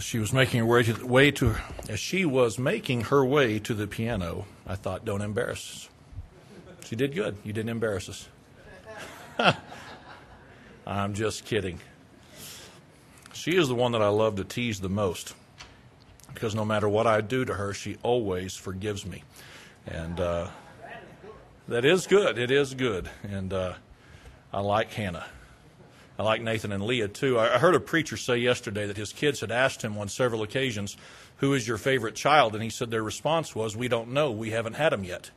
She was making her way to, way to as she was making her way to the piano, I thought, "Don't embarrass us." She did good. You didn't embarrass us. I'm just kidding. She is the one that I love to tease the most because no matter what I do to her, she always forgives me, and uh, that is good. It is good, and uh, I like Hannah. I like Nathan and Leah too. I heard a preacher say yesterday that his kids had asked him on several occasions, Who is your favorite child? And he said their response was, We don't know. We haven't had them yet.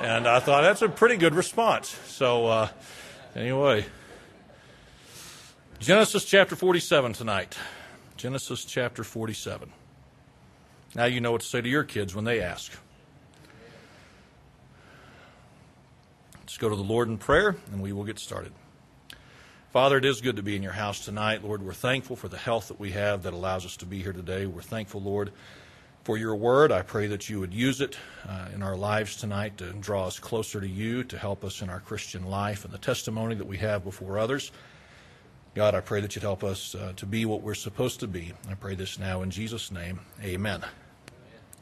And I thought that's a pretty good response. So, uh, anyway, Genesis chapter 47 tonight. Genesis chapter 47. Now you know what to say to your kids when they ask. Let's go to the Lord in prayer and we will get started. Father, it is good to be in your house tonight. Lord, we're thankful for the health that we have that allows us to be here today. We're thankful, Lord, for your word. I pray that you would use it uh, in our lives tonight to draw us closer to you, to help us in our Christian life and the testimony that we have before others. God, I pray that you'd help us uh, to be what we're supposed to be. I pray this now in Jesus' name. Amen.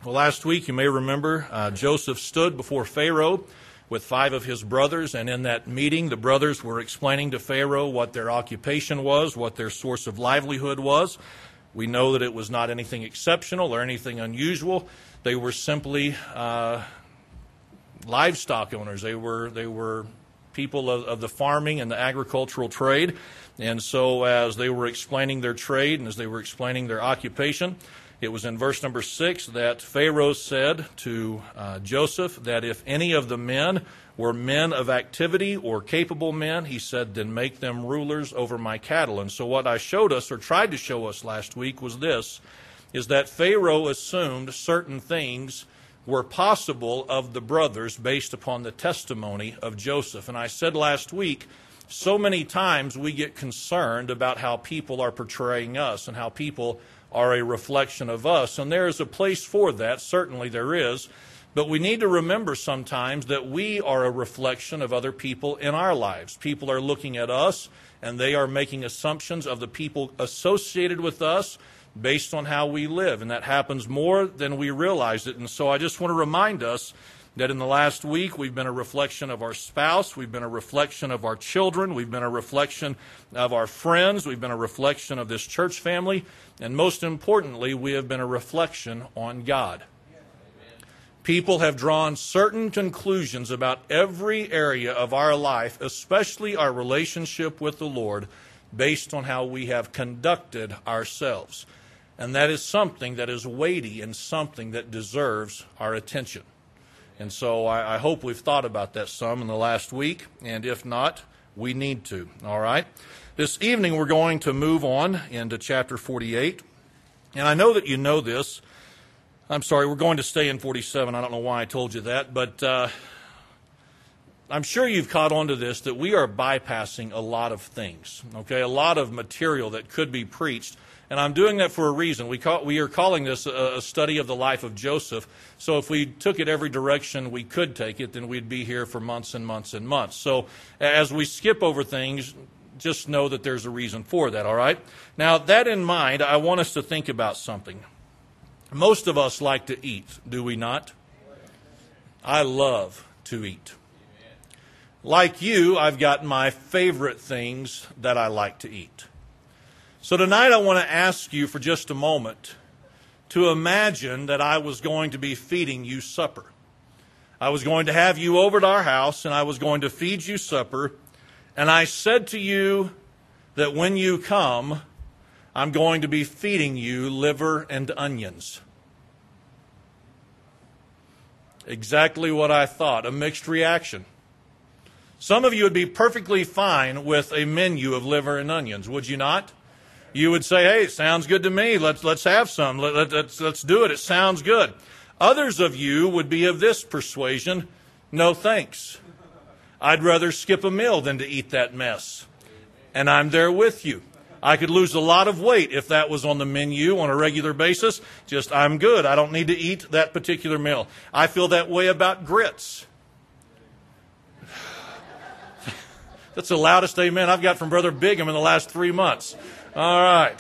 Well, last week, you may remember, uh, Joseph stood before Pharaoh with five of his brothers, and in that meeting, the brothers were explaining to Pharaoh what their occupation was, what their source of livelihood was. We know that it was not anything exceptional or anything unusual. They were simply uh, livestock owners. They were they were people of, of the farming and the agricultural trade. And so, as they were explaining their trade and as they were explaining their occupation, it was in verse number six that Pharaoh said to uh, Joseph that if any of the men were men of activity or capable men, he said, then make them rulers over my cattle. And so, what I showed us or tried to show us last week was this is that Pharaoh assumed certain things were possible of the brothers based upon the testimony of Joseph. And I said last week, so many times we get concerned about how people are portraying us and how people are a reflection of us. And there is a place for that, certainly there is. But we need to remember sometimes that we are a reflection of other people in our lives. People are looking at us and they are making assumptions of the people associated with us based on how we live. And that happens more than we realize it. And so I just want to remind us that in the last week we've been a reflection of our spouse, we've been a reflection of our children, we've been a reflection of our friends, we've been a reflection of this church family, and most importantly, we have been a reflection on God. People have drawn certain conclusions about every area of our life, especially our relationship with the Lord, based on how we have conducted ourselves. And that is something that is weighty and something that deserves our attention. And so I, I, hope we've thought about that some in the last week, and if not, we need to. All right? This evening we're going to move on into chapter 48. And I know that you know this. I'm sorry, we're going to stay in 47. I don't know why I told you that, but uh, I'm sure you've caught on to this that we are bypassing a lot of things, okay? A lot of material that could be preached and I'm doing that for a reason. We, call, we are calling this a, a, study of the life of Joseph. So if we took it every direction we could take it, then we'd be here for months and months and months. So as we skip over things, just know that there's a reason for that, all right? Now, that in mind, I want us to think about something. Most of us like to eat, do we not? I love to eat. Like you, I've got my favorite things that I like to eat. So tonight I want to ask you for just a moment to imagine that I was going to be feeding you supper. I was going to have you over at our house and I was going to feed you supper. And I said to you that when you come, I'm going to be feeding you liver and onions. Exactly what I thought, a mixed reaction. Some of you would be perfectly fine with a menu of liver and onions, would you not? You would say, "Hey, sounds good to me. Let's let's have some. Let, let, let's let's do it. It sounds good." Others of you would be of this persuasion, "No, thanks. I'd rather skip a meal than to eat that mess." And I'm there with you. I could lose a lot of weight if that was on the menu on a regular basis. Just, I'm good. I don't need to eat that particular meal. I feel that way about grits. That's the loudest amen I've got from Brother Bigham in the last three months. All right.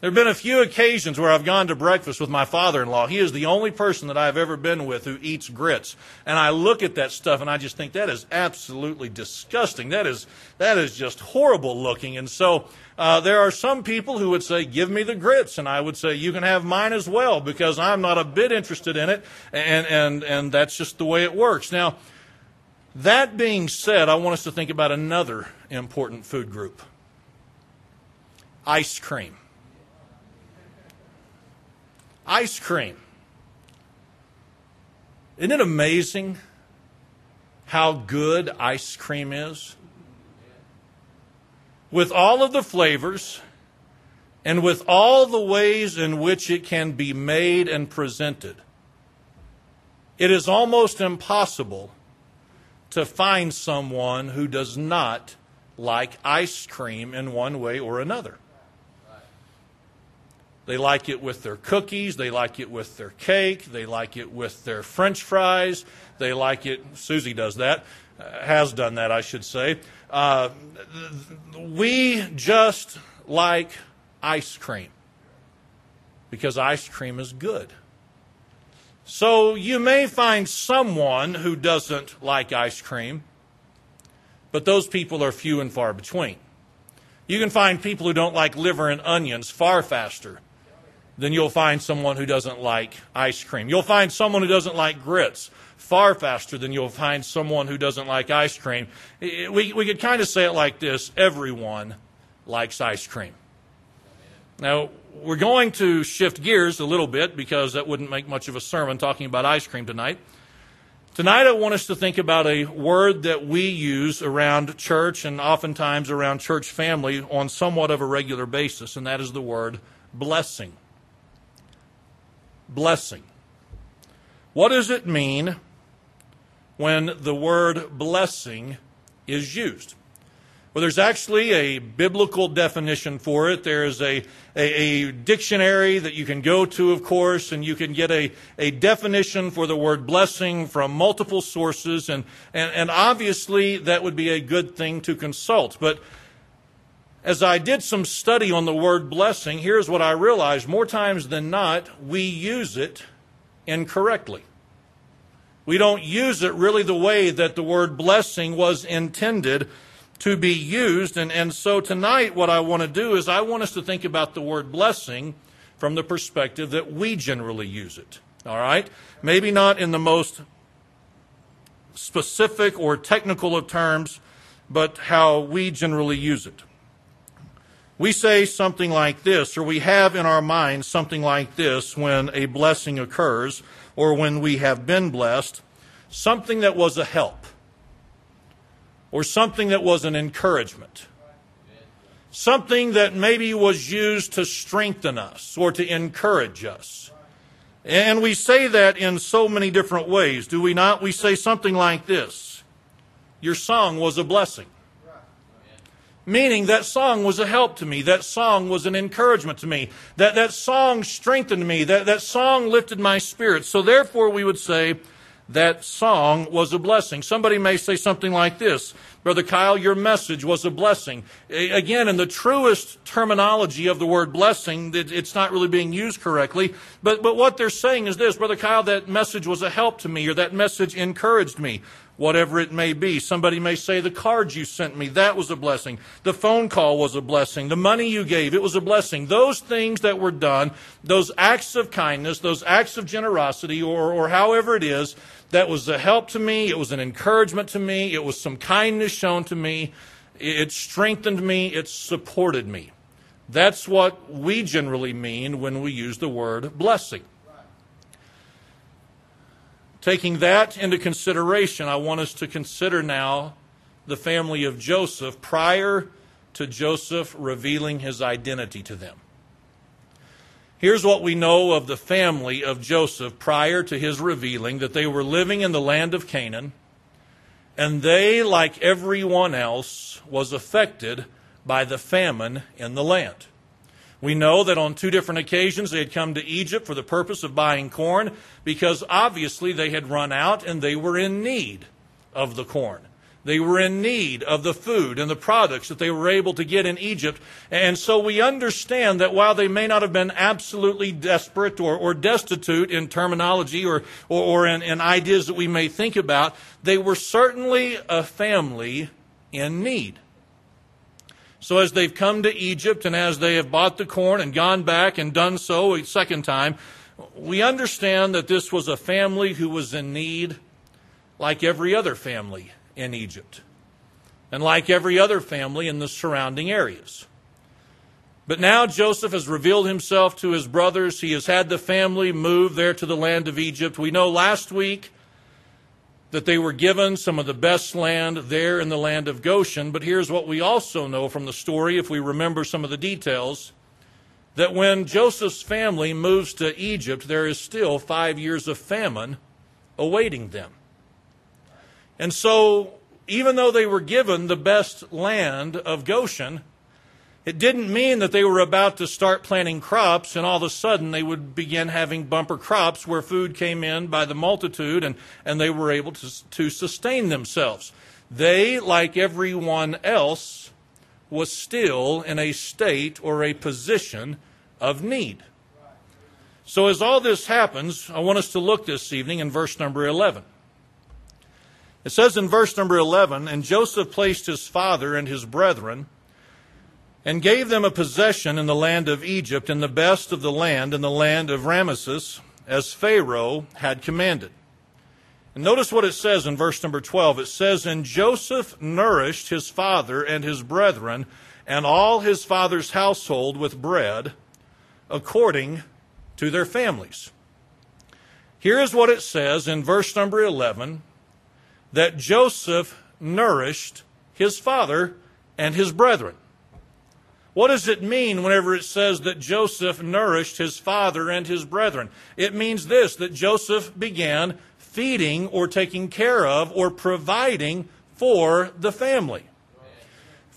There have been a few occasions where I've gone to breakfast with my father in law. He is the only person that I've ever been with who eats grits. And I look at that stuff and I just think that is absolutely disgusting. That is, that is just horrible looking. And so uh, there are some people who would say, Give me the grits. And I would say, You can have mine as well because I'm not a bit interested in it. And, and, and that's just the way it works. Now, that being said, I want us to think about another important food group ice cream. Ice cream. Isn't it amazing how good ice cream is? With all of the flavors and with all the ways in which it can be made and presented, it is almost impossible to find someone who does not like ice cream in one way or another. They like it with their cookies. They like it with their cake. They like it with their french fries. They like it, Susie does that, uh, has done that, I should say. Uh, we just like ice cream because ice cream is good. So you may find someone who doesn't like ice cream, but those people are few and far between. You can find people who don't like liver and onions far faster then you'll find someone who doesn't like ice cream. You'll find someone who doesn't like grits far faster than you'll find someone who doesn't like ice cream. We, we could kind of say it like this everyone likes ice cream. Now, we're going to shift gears a little bit because that wouldn't make much of a sermon talking about ice cream tonight. Tonight, I want us to think about a word that we use around church and oftentimes around church family on somewhat of a regular basis, and that is the word blessing blessing. What does it mean when the word blessing is used? Well, there's actually a biblical definition for it. There is a, a, a, dictionary that you can go to, of course, and you can get a, a definition for the word blessing from multiple sources. And, and, and obviously, that would be a good thing to consult. But as I did some study on the word blessing, here's what I realized more times than not, we use it incorrectly. We don't use it really the way that the word blessing was intended to be used. And, and so tonight, what I want to do is I want us to think about the word blessing from the perspective that we generally use it. All right? Maybe not in the most specific or technical of terms, but how we generally use it we say something like this, or we have in our minds something like this when a blessing occurs, or when we have been blessed, something that was a help, or something that was an encouragement, something that maybe was used to strengthen us or to encourage us. And we say that in so many different ways, do we not? We say something like this Your song was a blessing. Meaning that song was a help to me. That song was an encouragement to me. That, that song strengthened me. That, that song lifted my spirit. So therefore we would say that song was a blessing. Somebody may say something like this. Brother Kyle, your message was a blessing. Again, in the truest terminology of the word blessing, it's not really being used correctly. But, but what they're saying is this, Brother Kyle, that message was a help to me, or that message encouraged me whatever it may be. Somebody may say, The cards you sent me, that was a blessing. The phone call was a blessing. The money you gave, it was a blessing. Those things that were done, those acts of kindness, those acts of generosity, or, or however it is, that was a help to me. It was an encouragement to me. It was some kindness shown to me. It strengthened me. It supported me. That's what we generally mean when we use the word blessing. Taking that into consideration, I want us to consider now the family of Joseph prior to Joseph revealing his identity to them. Here's what we know of the family of Joseph prior to his revealing that they were living in the land of Canaan, and they, like everyone else, was affected by the famine in the land. We know that on two different occasions they had come to Egypt for the purpose of buying corn because obviously they had run out and they were in need of the corn. They were in need of the food and the products that they were able to get in Egypt. And so we understand that while they may not have been absolutely desperate or, or destitute in terminology or, or, or in, in ideas that we may think about, they were certainly a family in need. So as they've come to Egypt and as they have bought the corn and gone back and done so a second time, we understand that this was a family who was in need like every other family in Egypt, and like every other family in the surrounding areas. But now Joseph has revealed himself to his brothers. He has had the family move there to the land of Egypt. We know last week that they were given some of the best land there in the land of Goshen. But here's what we also know from the story, if we remember some of the details that when Joseph's family moves to Egypt, there is still five years of famine awaiting them. And so, even though they were given the best land of Goshen, it didn't mean that they were about to start planting crops and all of a sudden they would begin having bumper crops where food came in by the multitude and, and they were able to, to sustain themselves. They, like everyone else, was still in a state or a position of need. So, as all this happens, I want us to look this evening in verse number 11. It says in verse number 11, And Joseph placed his father and his brethren, and gave them a possession in the land of Egypt, in the best of the land, in the land of Rameses, as Pharaoh had commanded. And notice what it says in verse number 12. It says, And Joseph nourished his father and his brethren, and all his father's household with bread, according to their families. Here is what it says in verse number 11 that Joseph nourished his father and his brethren. What does it mean whenever it says that Joseph nourished his father and his brethren? It means this that Joseph began feeding or taking care of or providing for the family.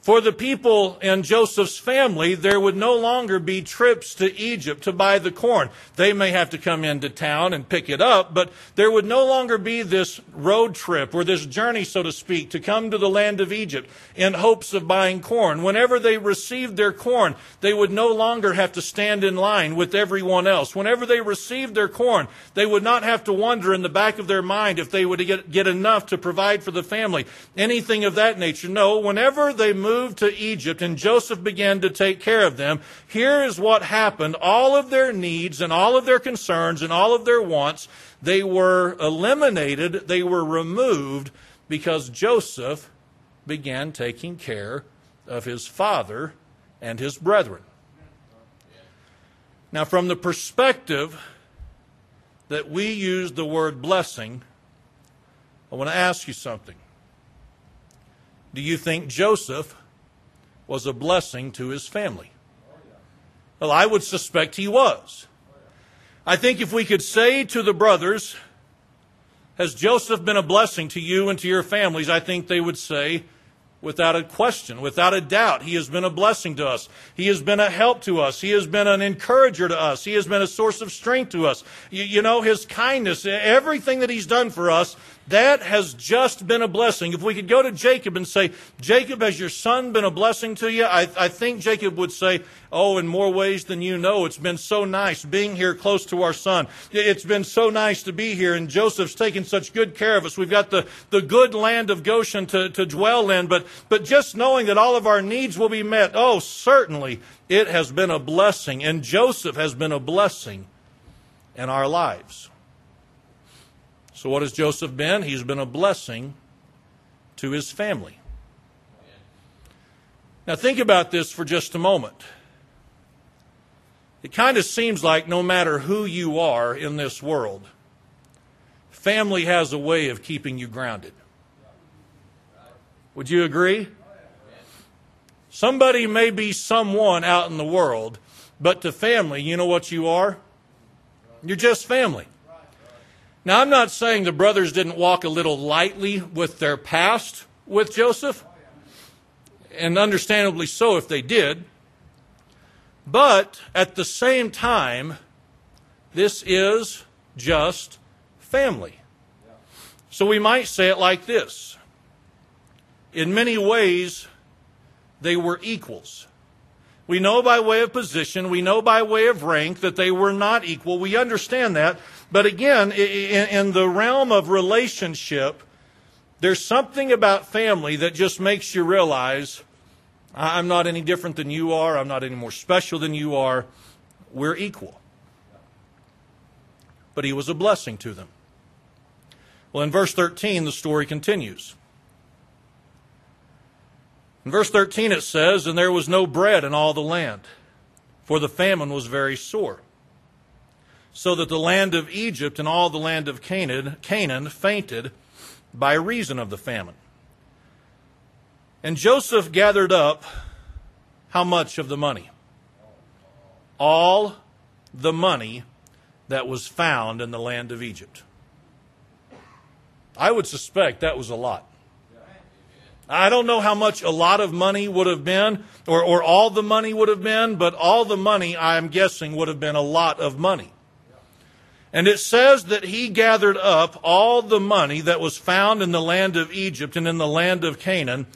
For the people in Joseph's family, there would no longer be trips to Egypt to buy the corn. They may have to come into town and pick it up, but there would no longer be this road trip or this journey, so to speak, to come to the land of Egypt in hopes of buying corn. Whenever they received their corn, they would no longer have to stand in line with everyone else. Whenever they received their corn, they would not have to wonder in the back of their mind if they would get, get enough to provide for the family. Anything of that nature. No, whenever they moved moved to Egypt and Joseph began to take care of them, here is what happened. All of their needs and all of their concerns and all of their wants, they were eliminated, they were removed because Joseph began taking care of his father and his brethren. Now, from the perspective that we use the word blessing, I want to ask you something. Do you think Joseph was a blessing to his family? Well, I would suspect he was. I think if we could say to the brothers, Has Joseph been a blessing to you and to your families? I think they would say, without a question, without a doubt. He has been a blessing to us. He has been a help to us. He has been an encourager to us. He has been a source of strength to us. You, you, know, his kindness, everything that he's done for us, that has just been a blessing. If we could go to Jacob and say, Jacob, has your son been a blessing to you? I, I think Jacob would say, Oh, in more ways than you know. It's been so nice being here close to our son. It's been so nice to be here, and Joseph's taken such good care of us. We've got the, the good land of Goshen to, to dwell in, but, but just knowing that all of our needs will be met, oh, certainly it has been a blessing, and Joseph has been a blessing in our lives. So, what has Joseph been? He's been a blessing to his family. Now, think about this for just a moment. It kind of seems like no matter who you are in this world, family has a way of keeping you grounded. Would you agree? Somebody may be someone out in the world, but to family, you know what you are? You're just family. Now, I'm not saying the brothers didn't walk a little lightly with their past with Joseph, and understandably so if they did. But at the same time, this is just family. So we might say it like this in many ways, they were equals. We know by way of position, we know by way of rank that they were not equal. We understand that. But again, in the realm of relationship, there's something about family that just makes you realize I'm not any different than you are, I'm not any more special than you are. We're equal. But he was a blessing to them. Well, in verse 13, the story continues. In verse 13 it says, And there was no bread in all the land, for the famine was very sore. So that the land of Egypt and all the land of Canaan, Canaan fainted by reason of the famine. And Joseph gathered up how much of the money? All the money that was found in the land of Egypt. I would suspect that was a lot. I don't know how much a lot of money would have been, or, or all the money would have been, but all the money, I'm guessing, would have been a lot of money. And it says that he gathered up all the money that was found in the land of Egypt and in the land of Canaan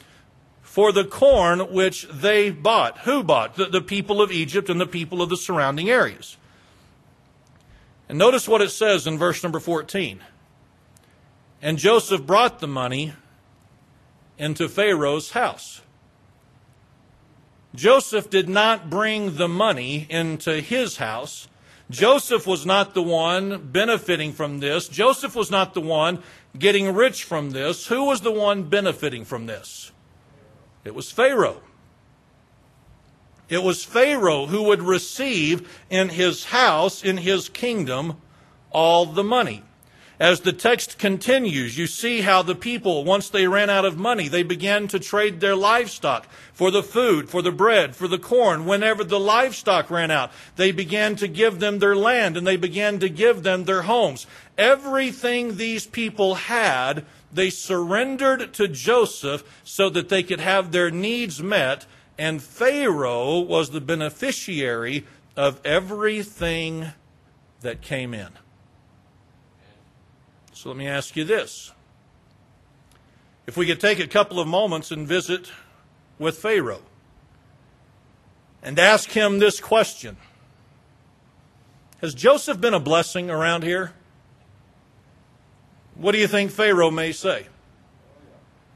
for the corn which they bought. Who bought? The, the people of Egypt and the people of the surrounding areas. And notice what it says in verse number 14. And Joseph brought the money into Pharaoh's house. Joseph did not bring the money into his house. Joseph was not the one benefiting from this. Joseph was not the one getting rich from this. Who was the one benefiting from this? It was Pharaoh. It was Pharaoh who would receive in his house, in his kingdom, all the money. As the text continues, you see how the people, once they ran out of money, they began to trade their livestock for the food, for the bread, for the corn. Whenever the livestock ran out, they began to give them their land and they began to give them their homes. Everything these people had, they surrendered to Joseph so that they could have their needs met. And Pharaoh was the beneficiary of everything that came in. So let me ask you this. If we could take a couple of moments and visit with Pharaoh and ask him this question Has Joseph been a blessing around here? What do you think Pharaoh may say?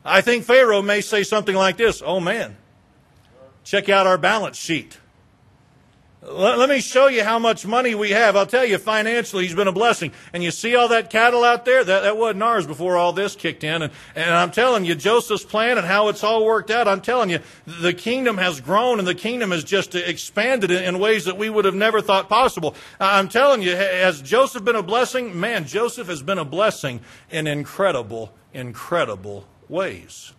I think Pharaoh may say something like this Oh man, check out our balance sheet. Let, me show you how much money we have. I'll tell you, financially, he's been a blessing. And you see all that cattle out there? That, that wasn't ours before all this kicked in. And, and I'm telling you, Joseph's plan and how it's all worked out, I'm telling you, the kingdom has grown and the kingdom has just expanded in ways that we would have never thought possible. I'm telling you, has Joseph been a blessing? Man, Joseph has been a blessing in incredible, incredible ways.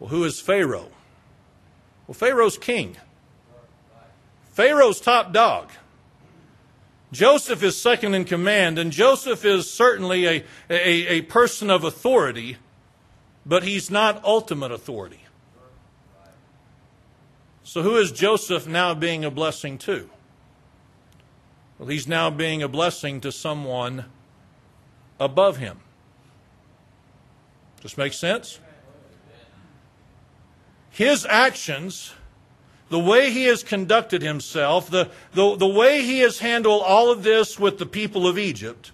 Well, who is Pharaoh? Well, Pharaoh's king. Pharaoh's top dog. Joseph is second in command, and Joseph is certainly a, a, a person of authority, but he's not ultimate authority. So, who is Joseph now being a blessing to? Well, he's now being a blessing to someone above him. Just makes sense? His actions, the way he has conducted himself, the, the, the way he has handled all of this with the people of Egypt,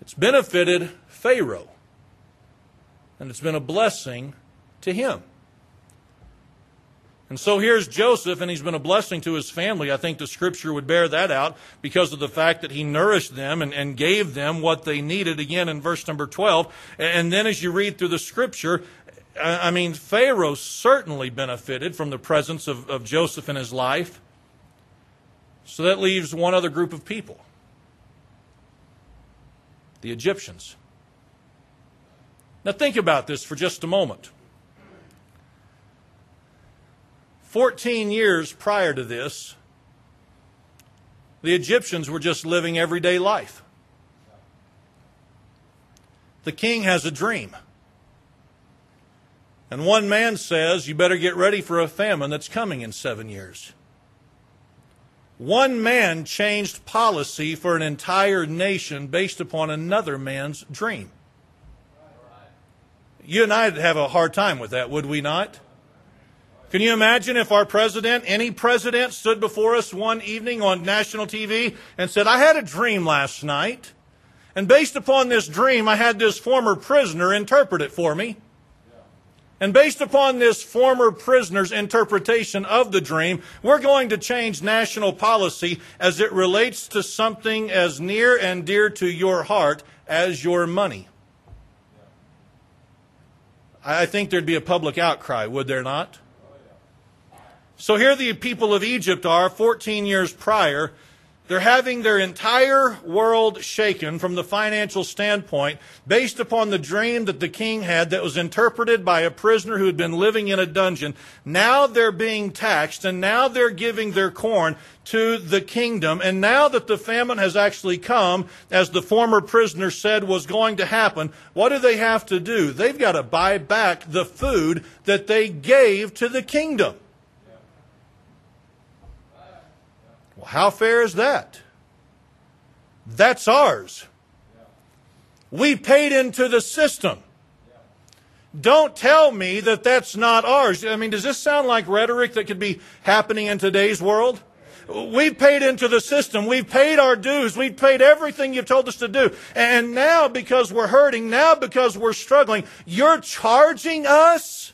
it's benefited Pharaoh. And it's been a blessing to him. And so here's Joseph, and he's been a blessing to his family. I think the scripture would bear that out because of the fact that he nourished them and, and gave them what they needed, again in verse number 12. And then as you read through the scripture, I mean, Pharaoh certainly benefited from the presence of, of Joseph in his life. So that leaves one other group of people the Egyptians. Now, think about this for just a moment. 14 years prior to this, the Egyptians were just living everyday life. The king has a dream. And one man says, You better get ready for a famine that's coming in seven years. One man changed policy for an entire nation based upon another man's dream. You and I'd have a hard time with that, would we not? Can you imagine if our president, any president, stood before us one evening on national TV and said, I had a dream last night, and based upon this dream, I had this former prisoner interpret it for me. And based upon this former prisoner's interpretation of the dream, we're going to change national policy as it relates to something as near and dear to your heart as your money. I think there'd be a public outcry, would there not? So here the people of Egypt are 14 years prior. They're having their entire world shaken from the financial standpoint based upon the dream that the king had that was interpreted by a prisoner who had been living in a dungeon. Now they're being taxed and now they're giving their corn to the kingdom. And now that the famine has actually come, as the former prisoner said was going to happen, what do they have to do? They've got to buy back the food that they gave to the kingdom. Well, how fair is that? That's ours. We paid into the system. Don't tell me that that's not ours. I mean, does this sound like rhetoric that could be happening in today's world? We've paid into the system. We've paid our dues. We've paid everything you've told us to do. And now, because we're hurting, now because we're struggling, you're charging us?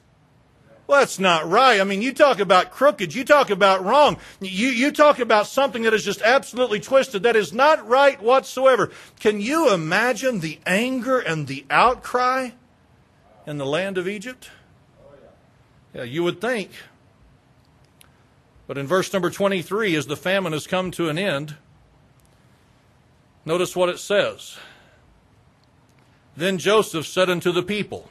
Well, that's not right. I mean, you talk about crooked. You talk about wrong. You, you talk about something that is just absolutely twisted. That is not right whatsoever. Can you imagine the anger and the outcry in the land of Egypt? Yeah, you would think. But in verse number 23, as the famine has come to an end, notice what it says. Then Joseph said unto the people,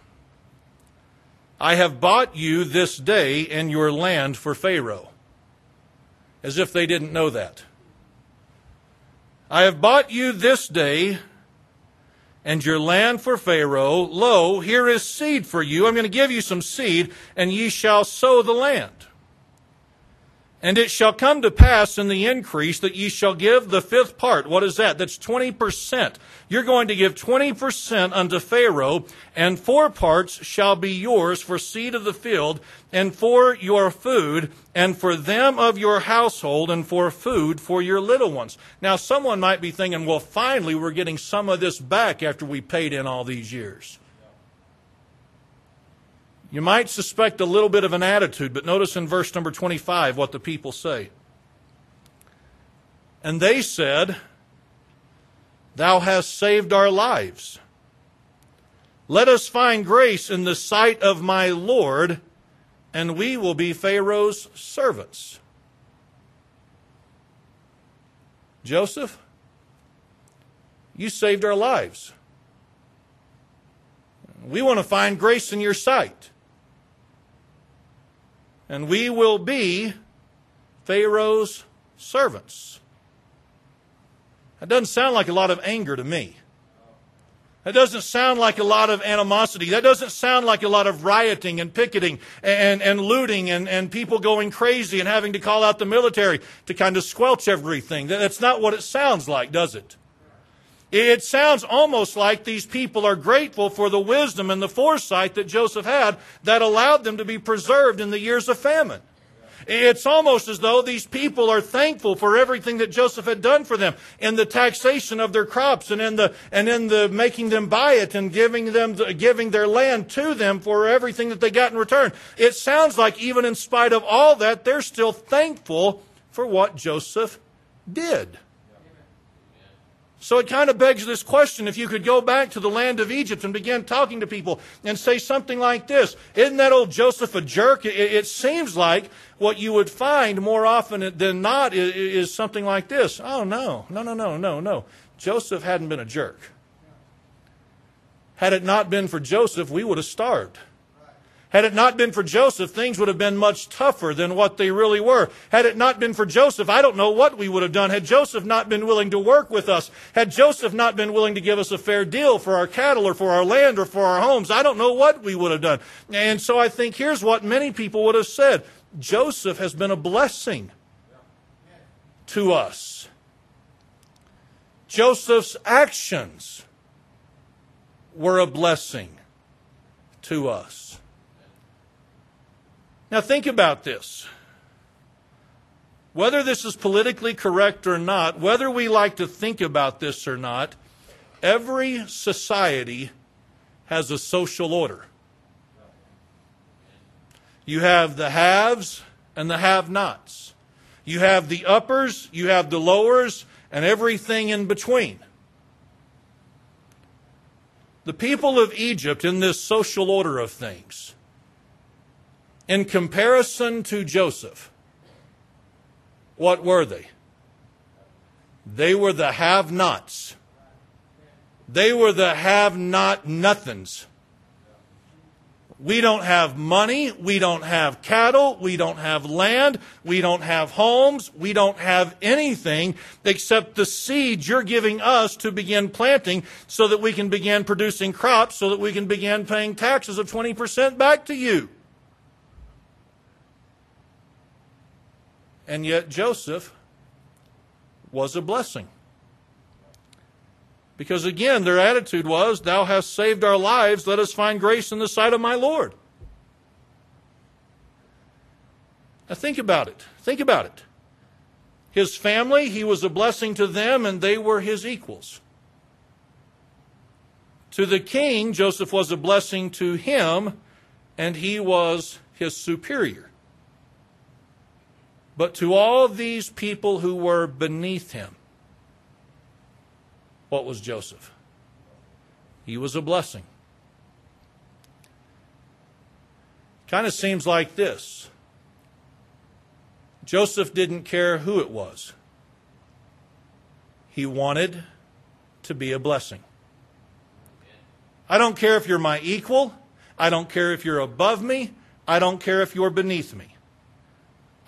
I have bought you this day in your land for Pharaoh. As if they didn't know that. I have bought you this day and your land for Pharaoh. Lo, here is seed for you. I'm going to give you some seed, and ye shall sow the land. And it shall come to pass in the increase that ye shall give the fifth part. What is that? That's 20%. You're going to give 20% unto Pharaoh, and four parts shall be yours for seed of the field, and for your food, and for them of your household, and for food for your little ones. Now, someone might be thinking, well, finally, we're getting some of this back after we paid in all these years. You might suspect a little bit of an attitude, but notice in verse number 25 what the people say. And they said, Thou hast saved our lives. Let us find grace in the sight of my Lord, and we will be Pharaoh's servants. Joseph, you saved our lives. We want to find grace in your sight and we will be Pharaoh's servants. That doesn't sound like a lot of anger to me. That doesn't sound like a lot of animosity. That doesn't sound like a lot of rioting and picketing and, and looting and, and people going crazy and having to call out the military to kind of squelch everything. That's not what it sounds like, does it? It sounds almost like these people are grateful for the wisdom and the foresight that Joseph had that allowed them to be preserved in the years of famine. It's almost as though these people are thankful for everything that Joseph had done for them in the taxation of their crops and in the and in the making them buy it and giving them giving their land to them for everything that they got in return. It sounds like even in spite of all that, they're still thankful for what Joseph did. So it kind of begs this question if you could go back to the land of Egypt and begin talking to people and say something like this Isn't that old Joseph a jerk? It, it seems like what you would find more often than not is, is something like this Oh, no, no, no, no, no, no. Joseph hadn't been a jerk. Had it not been for Joseph, we would have starved. Had it not been for Joseph, things would have been much tougher than what they really were. Had it not been for Joseph, I don't know what we would have done. Had Joseph not been willing to work with us, had Joseph not been willing to give us a fair deal for our cattle or for our land or for our homes, I don't know what we would have done. And so I think here's what many people would have said Joseph has been a blessing to us. Joseph's actions were a blessing to us. Now, think about this. Whether this is politically correct or not, whether we like to think about this or not, every society has a social order. You have the haves and the have nots. You have the uppers, you have the lowers, and everything in between. The people of Egypt, in this social order of things, in comparison to Joseph, what were they? They were the have nots. They were the have not nothings. We don't have money. We don't have cattle. We don't have land. We don't have homes. We don't have anything except the seeds you're giving us to begin planting so that we can begin producing crops so that we can begin paying taxes of 20% back to you. And yet Joseph was a blessing. Because again, their attitude was, Thou hast saved our lives, let us find grace in the sight of my Lord. Now think about it. Think about it. His family, he was a blessing to them, and they were his equals. To the king, Joseph was a blessing to him, and he was his superior. But to all these people who were beneath him, what was Joseph? He was a blessing. Kind of seems like this Joseph didn't care who it was, he wanted to be a blessing. I don't care if you're my equal. I don't care if you're above me. I don't care if you're beneath me.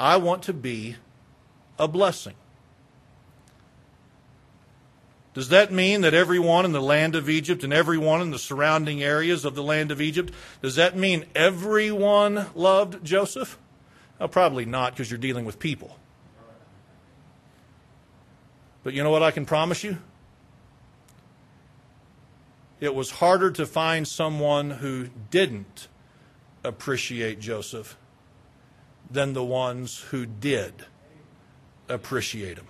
I want to be a blessing. Does that mean that everyone in the land of Egypt and everyone in the surrounding areas of the land of Egypt, does that mean everyone loved Joseph? Well, probably not because you're dealing with people. But you know what I can promise you? It was harder to find someone who didn't appreciate Joseph than the ones who did appreciate him.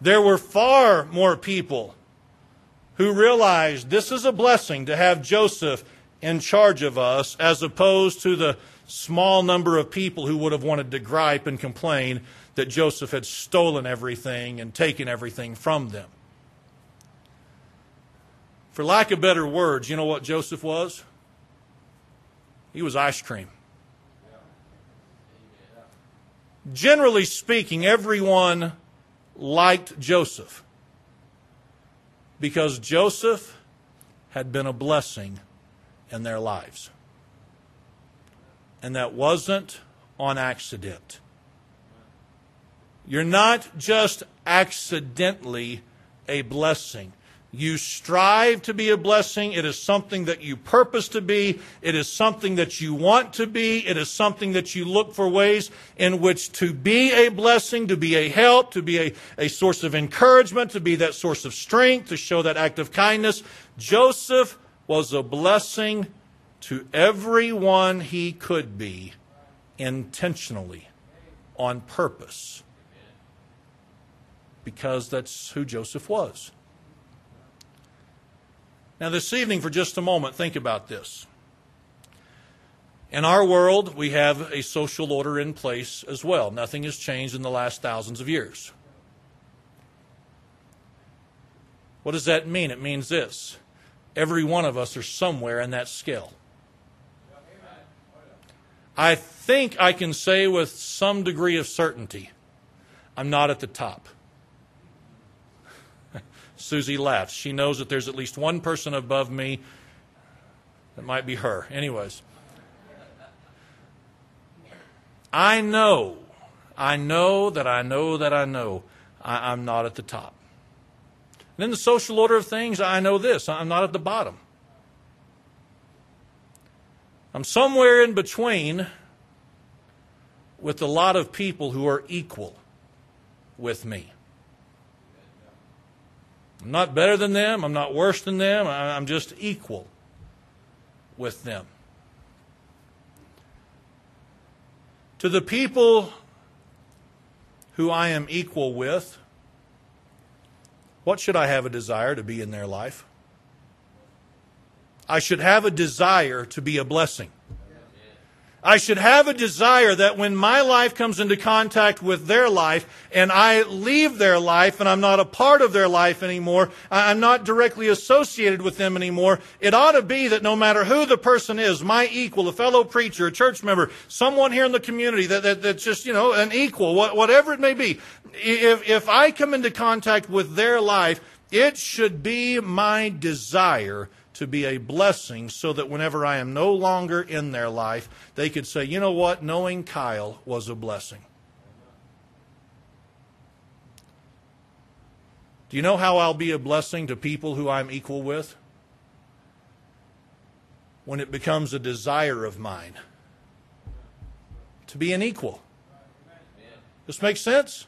There were far more people who realized this is a blessing to have Joseph in charge of us as opposed to the small number of people who would have wanted to gripe and complain that Joseph had stolen everything and taken everything from them. For lack of better words, you know what Joseph was? He was ice cream. Generally speaking, everyone liked Joseph because Joseph had been a blessing in their lives. And that wasn't on accident. You're not just accidentally a blessing. You strive to be a blessing. It is something that you purpose to be. It is something that you want to be. It is something that you look for ways in which to be a blessing, to be a help, to be a, a source of encouragement, to be that source of strength, to show that act of kindness. Joseph was a blessing to everyone he could be intentionally, on purpose, because that's who Joseph was. Now, this evening, for just a moment, think about this. In our world, we have a social order in place as well. Nothing has changed in the last thousands of years. What does that mean? It means this every one of us are somewhere in that scale. I think I can say with some degree of certainty I'm not at the top. Susie laughs. She knows that there's at least one person above me that might be her. Anyways, I know, I know that I know that I know I, am not at the top. And in the social order of things, I know this I'm not at the bottom. I'm somewhere in between with a lot of people who are equal with me. I'm not better than them. I'm not worse than them. I'm just equal with them. To the people who I am equal with, what should I have a desire to be in their life? I should have a desire to be a blessing. I should have a desire that when my life comes into contact with their life and I leave their life and I'm not a part of their life anymore, I'm not directly associated with them anymore, it ought to be that no matter who the person is, my equal, a fellow preacher, a church member, someone here in the community that, that, that's just, you know, an equal, whatever it may be, if, if I come into contact with their life, it should be my desire to be a blessing so that whenever I am no longer in their life, they could say, you know what, knowing Kyle was a blessing. Do you know how I'll be a blessing to people who I'm equal with? When it becomes a desire of mine to be an equal. This makes sense?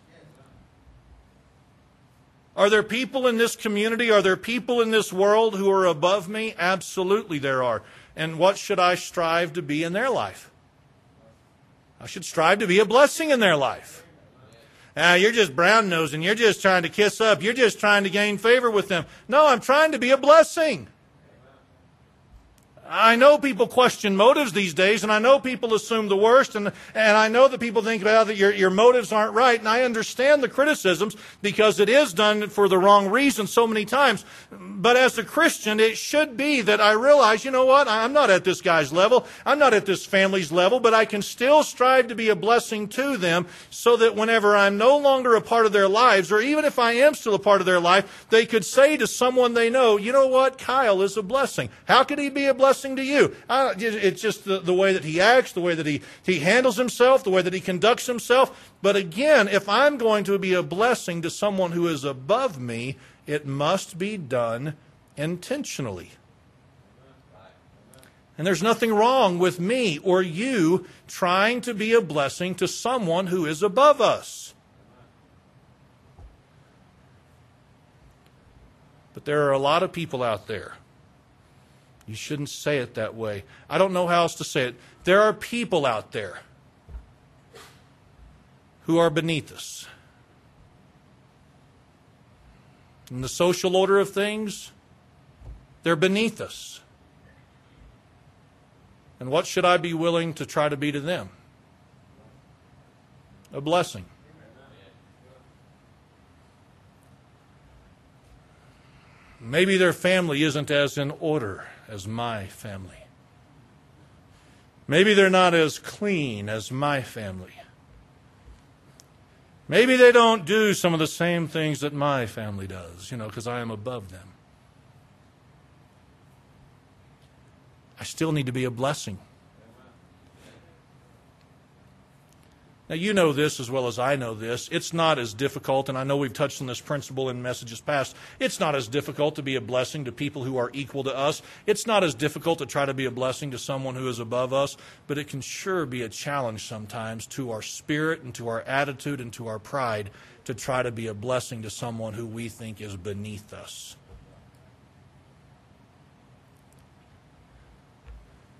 Are there people in this community? Are there people in this world who are above me? Absolutely, there are. And what should I strive to be in their life? I should strive to be a blessing in their life. Ah, you're just brown nosing. You're just trying to kiss up. You're just trying to gain favor with them. No, I'm trying to be a blessing. I know people question motives these days, and I know people assume the worst, and, and I know that people think about that your, your motives aren't right, and I understand the criticisms because it is done for the wrong reason so many times. But as a Christian, it should be that I realize, you know what, I'm not at this guy's level, I'm not at this family's level, but I can still strive to be a blessing to them so that whenever I'm no longer a part of their lives, or even if I am still a part of their life, they could say to someone they know, you know what, Kyle is a blessing. How could he be a blessing? Blessing to you. it's just the, the way that he acts, the way that he, he handles himself, the way that he conducts himself. But again, if I'm going to be a blessing to someone who is above me, it must be done intentionally. And there's nothing wrong with me or you trying to be a blessing to someone who is above us. But there are a lot of people out there you shouldn't say it that way. I don't know how else to say it. There are people out there who are beneath us. In the social order of things, they're beneath us. And what should I be willing to try to be to them? A blessing. Maybe their family isn't as in order as my family. Maybe they're not as clean as my family. Maybe they don't do some of the same things that my family does, you know, because I am above them. I still need to be a blessing. Now, you know this as well as I know this. It's not as difficult, and I know we've touched on this principle in messages past. It's not as difficult to be a blessing to people who are equal to us. It's not as difficult to try to be a blessing to someone who is above us, but it can sure be a challenge sometimes to our spirit and to our attitude and to our pride to try to be a blessing to someone who we think is beneath us.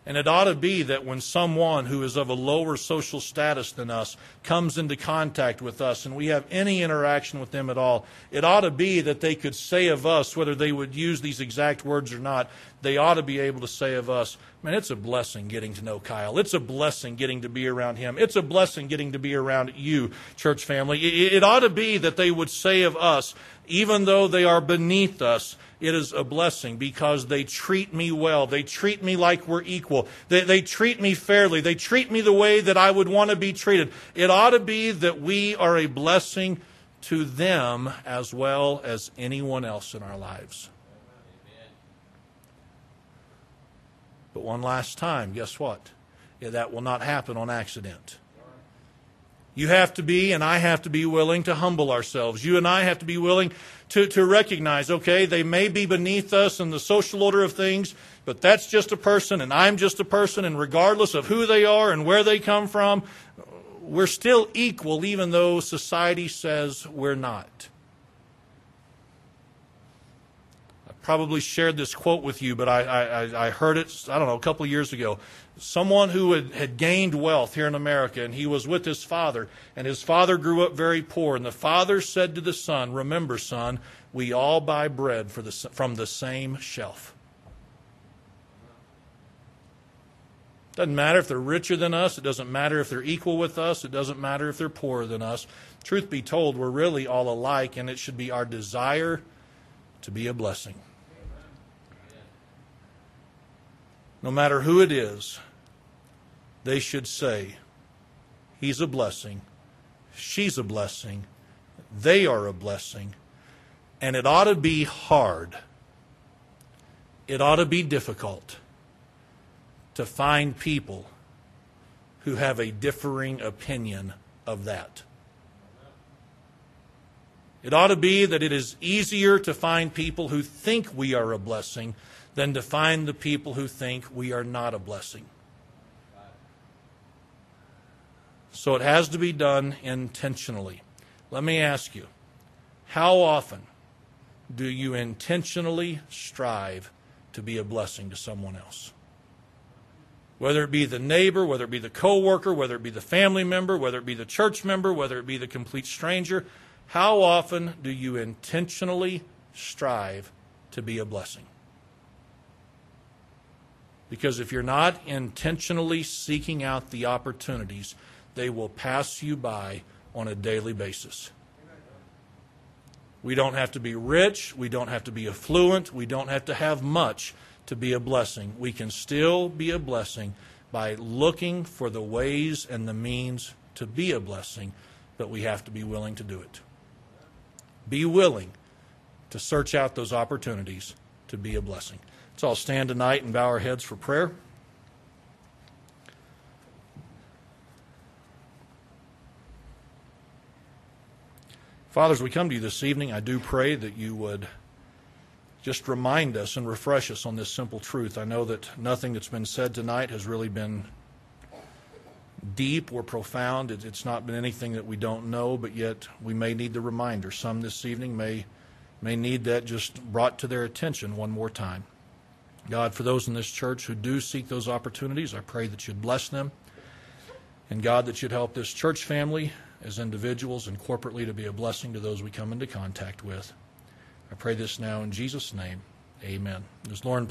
And it ought to be that when someone who is of a lower social status than us comes into contact with us and we have any interaction with them at all, it ought to be that they could say of us, whether they would use these exact words or not, they ought to be able to say of us, man, it's a blessing getting to know Kyle. It's a blessing getting to be around him. It's a blessing getting to be around you, church family. It, ought to be that they would say of us, even though they are beneath us, it is a blessing because they treat me well. They treat me like we're equal. They, they treat me fairly. They treat me the way that I would want to be treated. It ought to be that we are a blessing to them as well as anyone else in our lives. But one last time, guess what? Yeah, that will not happen on accident. You have to be, and I have to be willing to humble ourselves. You and I have to be willing to, to recognize, okay, they may be beneath us in the social order of things, but that's just a person, and I'm just a person, and regardless of who they are and where they come from, we're still equal, even though society says we're not. I probably shared this quote with you, but I, I, I heard it, I don't know, a couple years ago. Someone who had, had gained wealth here in America, and he was with his father, and his father grew up very poor. And the father said to the son, Remember, son, we all buy bread the, from the same shelf. Doesn't matter if they're richer than us. It doesn't matter if they're equal with us. It doesn't matter if they're poorer than us. Truth be told, we're really all alike, and it should be our desire to be a blessing. No matter who it is, they should say, He's a blessing, she's a blessing, they are a blessing, and it ought to be hard. It ought to be difficult to find people who have a differing opinion of that. It ought to be that it is easier to find people who think we are a blessing than to find the people who think we are not a blessing. So it has to be done intentionally. Let me ask you how often do you intentionally strive to be a blessing to someone else? Whether it be the neighbor, whether it be the coworker, whether it be the family member, whether it be the church member, whether it be the complete stranger, how often do you intentionally strive to be a blessing? Because if you're not intentionally seeking out the opportunities, they will pass you by on a daily basis. We don't have to be rich. We don't have to be affluent. We don't have to have much to be a blessing. We can still be a blessing by looking for the ways and the means to be a blessing, but we have to be willing to do it. Be willing to search out those opportunities to be a blessing. Let's all stand tonight and bow our heads for prayer. Father, as we come to you this evening, I do pray that you would just remind us and refresh us on this simple truth. I know that nothing that's been said tonight has really been deep or profound. It's not been anything that we don't know, but yet we may need the reminder. Some this evening may, may need that just brought to their attention one more time. God, for those in this church who do seek those opportunities, I pray that you'd bless them. And God, that you'd help this church family as individuals and corporately to be a blessing to those we come into contact with. I pray this now in Jesus' name. Amen. As Lauren